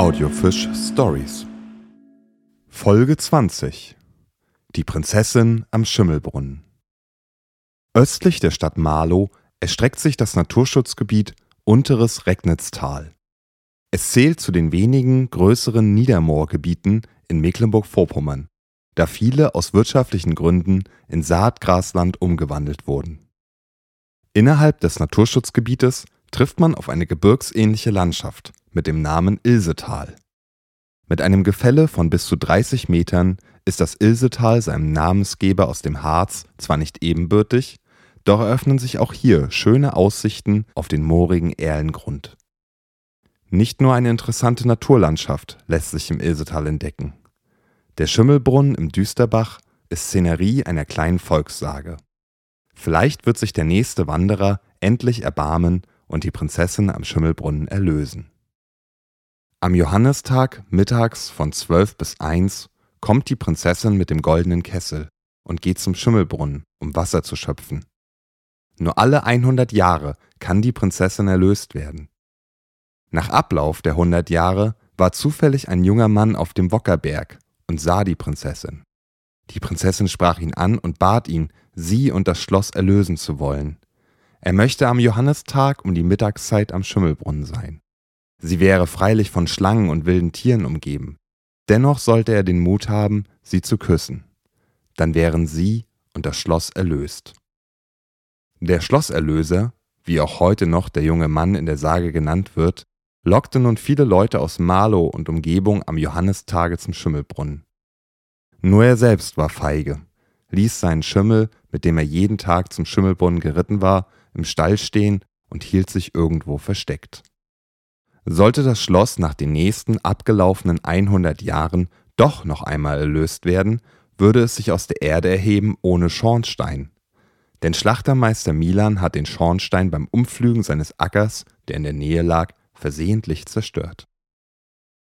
Audiofisch Stories. Folge 20 Die Prinzessin am Schimmelbrunnen. Östlich der Stadt Marlow erstreckt sich das Naturschutzgebiet Unteres Recknitztal. Es zählt zu den wenigen größeren Niedermoorgebieten in Mecklenburg-Vorpommern, da viele aus wirtschaftlichen Gründen in Saatgrasland umgewandelt wurden. Innerhalb des Naturschutzgebietes trifft man auf eine gebirgsähnliche Landschaft mit dem Namen Ilsetal. Mit einem Gefälle von bis zu 30 Metern ist das Ilsetal seinem Namensgeber aus dem Harz zwar nicht ebenbürtig, doch eröffnen sich auch hier schöne Aussichten auf den moorigen Erlengrund. Nicht nur eine interessante Naturlandschaft lässt sich im Ilsetal entdecken. Der Schimmelbrunnen im Düsterbach ist Szenerie einer kleinen Volkssage. Vielleicht wird sich der nächste Wanderer endlich erbarmen und die Prinzessin am Schimmelbrunnen erlösen. Am Johannistag mittags von 12 bis 1 kommt die Prinzessin mit dem goldenen Kessel und geht zum Schimmelbrunnen, um Wasser zu schöpfen. Nur alle 100 Jahre kann die Prinzessin erlöst werden. Nach Ablauf der 100 Jahre war zufällig ein junger Mann auf dem Wockerberg und sah die Prinzessin. Die Prinzessin sprach ihn an und bat ihn, sie und das Schloss erlösen zu wollen. Er möchte am Johannistag um die Mittagszeit am Schimmelbrunnen sein. Sie wäre freilich von Schlangen und wilden Tieren umgeben. Dennoch sollte er den Mut haben, sie zu küssen. Dann wären sie und das Schloss erlöst. Der Schlosserlöser, wie auch heute noch der junge Mann in der Sage genannt wird, lockte nun viele Leute aus Marlow und Umgebung am Johannistage zum Schimmelbrunnen. Nur er selbst war feige, ließ seinen Schimmel, mit dem er jeden Tag zum Schimmelbrunnen geritten war, im Stall stehen und hielt sich irgendwo versteckt. Sollte das Schloss nach den nächsten abgelaufenen 100 Jahren doch noch einmal erlöst werden, würde es sich aus der Erde erheben ohne Schornstein. Denn Schlachtermeister Milan hat den Schornstein beim Umpflügen seines Ackers, der in der Nähe lag, versehentlich zerstört.